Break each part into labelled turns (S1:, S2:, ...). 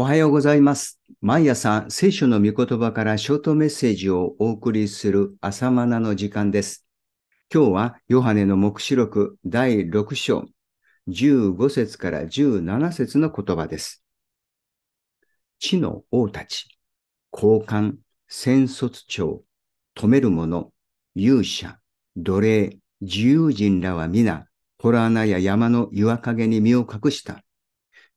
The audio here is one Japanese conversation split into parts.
S1: おはようございます。毎朝、聖書の御言葉からショートメッセージをお送りする朝マナの時間です。今日は、ヨハネの目視録第6章、15節から17節の言葉です。地の王たち、高官、戦卒長、止める者、勇者、奴隷、自由人らは皆、洞穴や山の岩陰に身を隠した。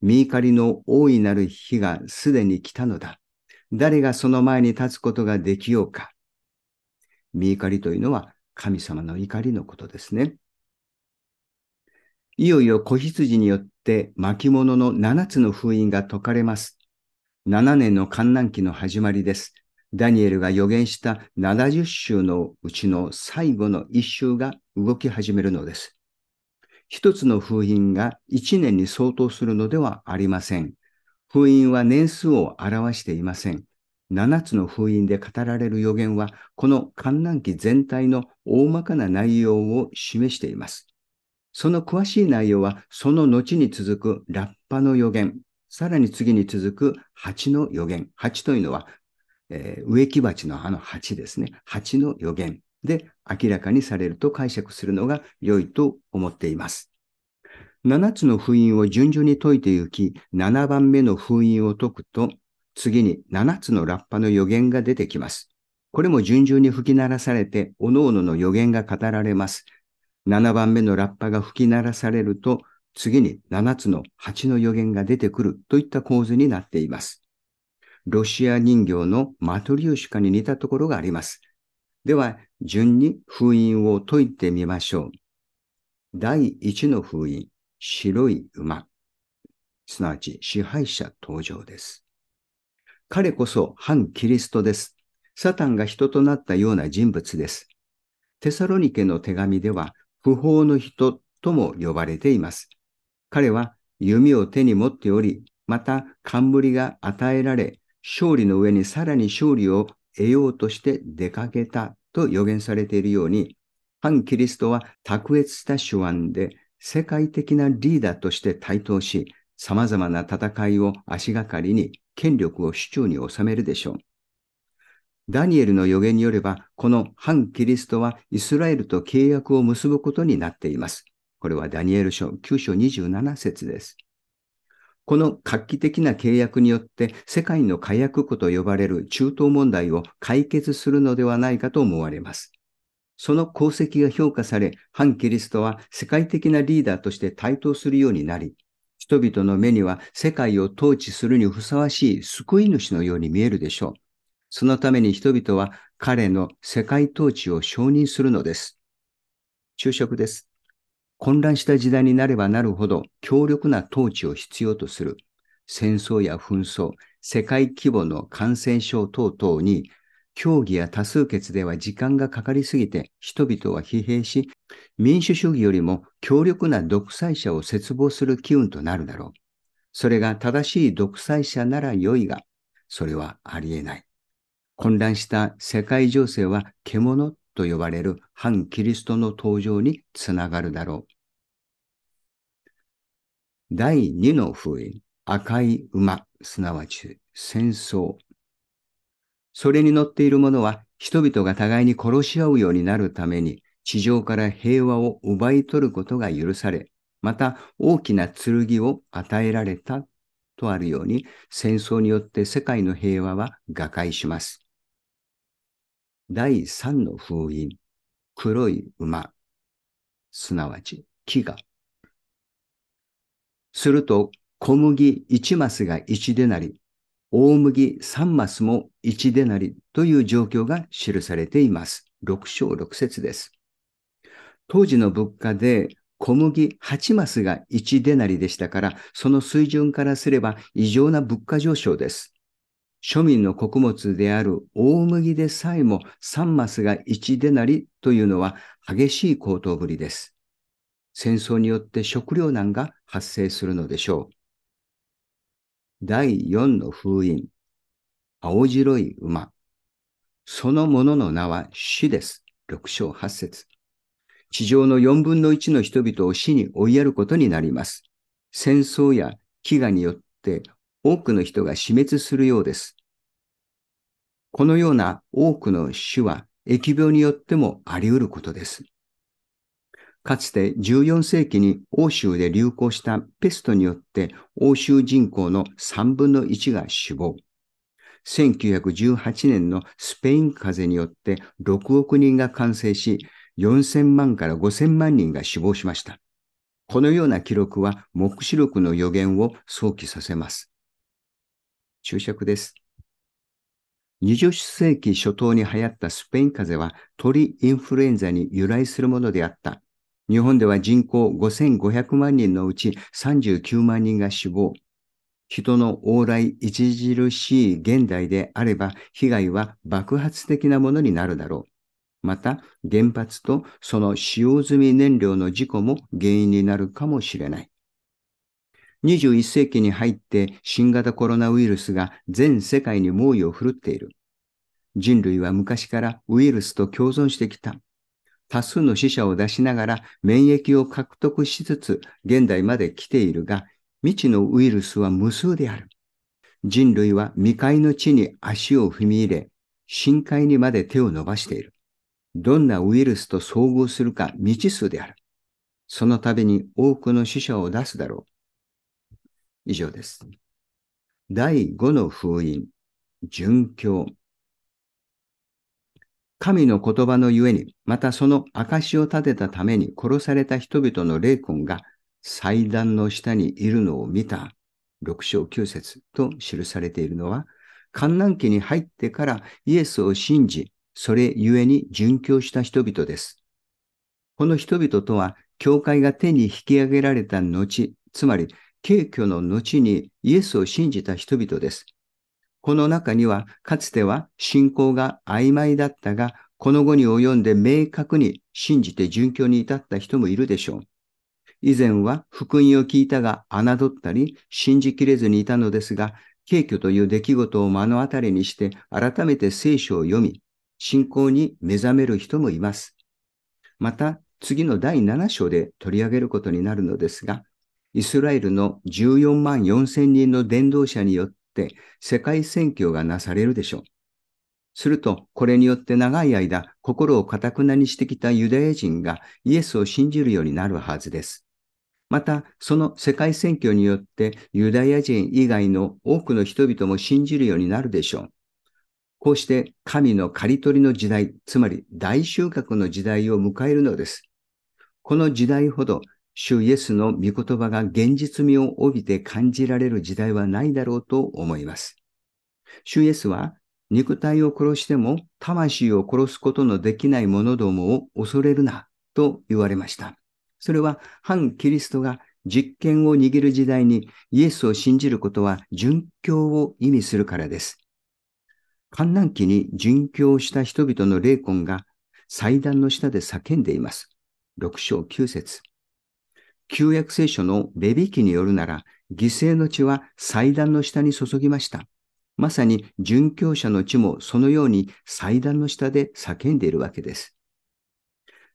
S1: 見怒りの大いなる日がすでに来たのだ。誰がその前に立つことができようか。見怒りというのは神様の怒りのことですね。いよいよ子羊によって巻物の7つの封印が解かれます。7年の観難期の始まりです。ダニエルが予言した70週のうちの最後の1週が動き始めるのです。一つの封印が一年に相当するのではありません。封印は年数を表していません。七つの封印で語られる予言は、この観覧期全体の大まかな内容を示しています。その詳しい内容は、その後に続くラッパの予言、さらに次に続く蜂の予言。蜂というのは、えー、植木鉢のあの蜂ですね。蜂の予言。で明らかにされると解釈するのが良いと思っています。7つの封印を順々に解いて行き、7番目の封印を解くと、次に7つのラッパの予言が出てきます。これも順々に吹き鳴らされて、各々の予言が語られます。7番目のラッパが吹き鳴らされると、次に7つの8の予言が出てくるといった構図になっています。ロシア人形のマトリューシカに似たところがあります。では、順に封印を解いてみましょう。第一の封印、白い馬。すなわち支配者登場です。彼こそ反キリストです。サタンが人となったような人物です。テサロニケの手紙では、不法の人とも呼ばれています。彼は弓を手に持っており、また冠が与えられ、勝利の上にさらに勝利を得ようとして出かけたと予言されているように、反キリストは卓越した手腕で世界的なリーダーとして台頭し、様々な戦いを足がかりに権力を手中に収めるでしょう。ダニエルの予言によれば、この反キリストはイスラエルと契約を結ぶことになっています。これはダニエル書9章27節です。この画期的な契約によって世界の火薬庫と呼ばれる中東問題を解決するのではないかと思われます。その功績が評価され、反キリストは世界的なリーダーとして台頭するようになり、人々の目には世界を統治するにふさわしい救い主のように見えるでしょう。そのために人々は彼の世界統治を承認するのです。昼食です。混乱した時代になればなるほど強力な統治を必要とする戦争や紛争、世界規模の感染症等々に協議や多数決では時間がかかりすぎて人々は疲弊し、民主主義よりも強力な独裁者を切望する機運となるだろう。それが正しい独裁者なら良いが、それはありえない。混乱した世界情勢は獣と呼ばれる反キリストの登場につながるだろう。第二の封印、赤い馬、すなわち戦争。それに乗っている者は人々が互いに殺し合うようになるために地上から平和を奪い取ることが許され、また大きな剣を与えられたとあるように戦争によって世界の平和は瓦解します。第三の封印、黒い馬、すなわち飢餓。すると、小麦1マスが1でなり、大麦3マスも1でなりという状況が記されています。6章6節です。当時の物価で小麦8マスが1でなりでしたから、その水準からすれば異常な物価上昇です。庶民の穀物である大麦でさえも3マスが1でなりというのは激しい高騰ぶりです。戦争によって食糧難が発生するのでしょう。第4の封印。青白い馬。そのものの名は死です。6章8節地上の4分の1の人々を死に追いやることになります。戦争や飢餓によって多くの人が死滅するようです。このような多くの死は疫病によってもあり得ることです。かつて14世紀に欧州で流行したペストによって欧州人口の3分の1が死亡。1918年のスペイン風邪によって6億人が感染し、4000万から5000万人が死亡しました。このような記録は目視録の予言を想起させます。注釈です。20世紀初頭に流行ったスペイン風邪は鳥インフルエンザに由来するものであった。日本では人口5500万人のうち39万人が死亡。人の往来著しい現代であれば被害は爆発的なものになるだろう。また、原発とその使用済み燃料の事故も原因になるかもしれない。21世紀に入って新型コロナウイルスが全世界に猛威を振るっている。人類は昔からウイルスと共存してきた。多数の死者を出しながら免疫を獲得しつつ現代まで来ているが、未知のウイルスは無数である。人類は未開の地に足を踏み入れ、深海にまで手を伸ばしている。どんなウイルスと遭遇するか未知数である。その度に多くの死者を出すだろう。以上です。第5の封印、殉教。神の言葉のゆえに、またその証を立てたために殺された人々の霊魂が祭壇の下にいるのを見た。六章九節と記されているのは、観覧期に入ってからイエスを信じ、それゆえに殉教した人々です。この人々とは、教会が手に引き上げられた後、つまり敬虚の後にイエスを信じた人々です。この中には、かつては信仰が曖昧だったが、この後に及んで明確に信じて殉教に至った人もいるでしょう。以前は福音を聞いたが侮ったり信じきれずにいたのですが、敬虚という出来事を目の当たりにして改めて聖書を読み、信仰に目覚める人もいます。また、次の第7章で取り上げることになるのですが、イスラエルの14万4千人の伝道者によって世界宣教がなされるでしょう。すると、これによって長い間、心をかたくなにしてきたユダヤ人がイエスを信じるようになるはずです。また、その世界宣教によってユダヤ人以外の多くの人々も信じるようになるでしょう。こうして神の刈り取りの時代、つまり大収穫の時代を迎えるのです。この時代ほど主イエスの御言葉が現実味を帯びて感じられる時代はないだろうと思います。主イエスは肉体を殺しても魂を殺すことのできない者どもを恐れるなと言われました。それは反キリストが実権を握る時代にイエスを信じることは殉教を意味するからです。観覧期に殉教した人々の霊魂が祭壇の下で叫んでいます。6章9節旧約聖書のベビ記によるなら、犠牲の血は祭壇の下に注ぎました。まさに殉教者の血もそのように祭壇の下で叫んでいるわけです。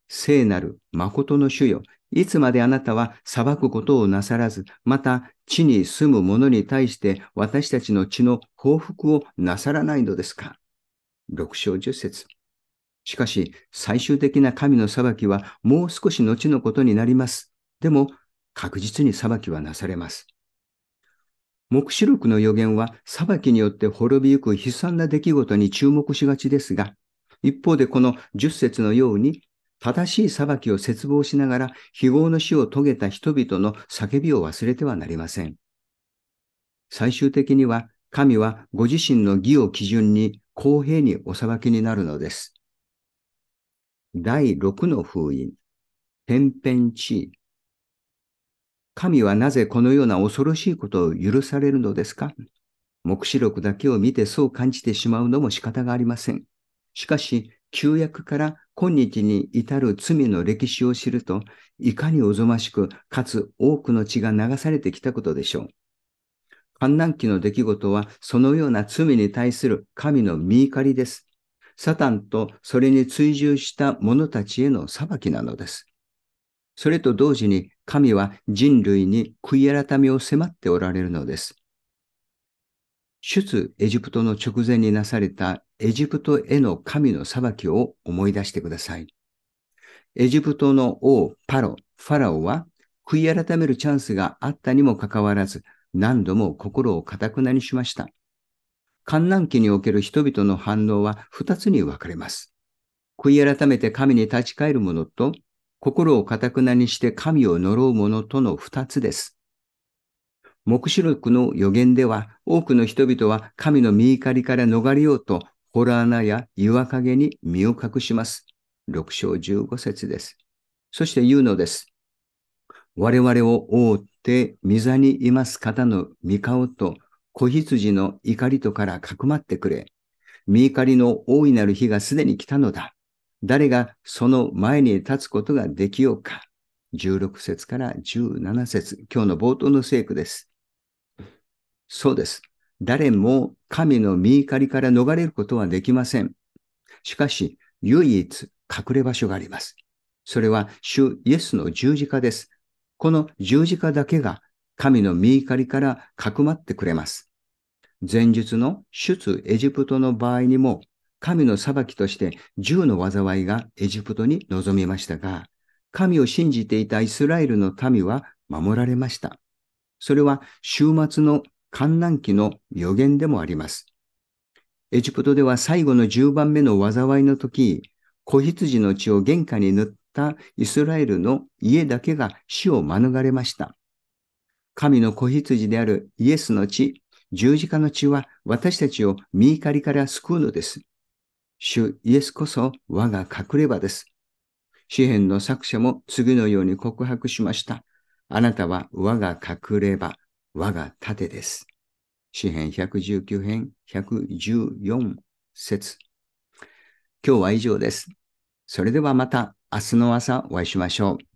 S1: 聖なる誠の主よ、いつまであなたは裁くことをなさらず、また地に住む者に対して私たちの血の報復をなさらないのですか六章十節しかし、最終的な神の裁きはもう少し後のことになります。でも、確実に裁きはなされます。目視録の予言は裁きによって滅びゆく悲惨な出来事に注目しがちですが、一方でこの十節のように、正しい裁きを絶望しながら非業の死を遂げた人々の叫びを忘れてはなりません。最終的には神はご自身の義を基準に公平にお裁きになるのです。第六の封印、天変地異。神はなぜこのような恐ろしいことを許されるのですか？目視録だけを見てそう感じてしまうのも仕方がありません。しかし、旧約から今日に至る罪の歴史を知ると、いかにおぞましく、かつ多くの血が流されてきたことでしょう。観覧期の出来事は、そのような罪に対する神の見怒りです。サタンとそれに追従した者たちへの裁きなのです。それと同時に神は人類に悔い改めを迫っておられるのです。出エジプトの直前になされたエジプトへの神の裁きを思い出してください。エジプトの王パロ、ファラオは悔い改めるチャンスがあったにもかかわらず何度も心をかたくなにしました。観難期における人々の反応は二つに分かれます。悔い改めて神に立ち返る者と心をかたくなにして神を呪う者との二つです。目視録の予言では、多くの人々は神の見怒りから逃れようと、洞穴や岩陰に身を隠します。六章十五節です。そして言うのです。我々を覆って御座にいます方の御顔と子羊の怒りとからかくまってくれ。見怒りの大いなる日がすでに来たのだ。誰がその前に立つことができようか。16節から17節今日の冒頭の聖句です。そうです。誰も神の見怒りから逃れることはできません。しかし、唯一隠れ場所があります。それは主イエスの十字架です。この十字架だけが神の見怒りからかくまってくれます。前述の出エジプトの場合にも、神の裁きとして銃の災いがエジプトに臨みましたが、神を信じていたイスラエルの民は守られました。それは終末の観難期の予言でもあります。エジプトでは最後の10番目の災いの時、子羊の血を玄関に塗ったイスラエルの家だけが死を免れました。神の子羊であるイエスの血、十字架の血は私たちを見怒りから救うのです。主イエスこそ我が隠れ場です。詩篇の作者も次のように告白しました。あなたは我が隠れ場、我が盾です。詩編119編114節今日は以上です。それではまた明日の朝お会いしましょう。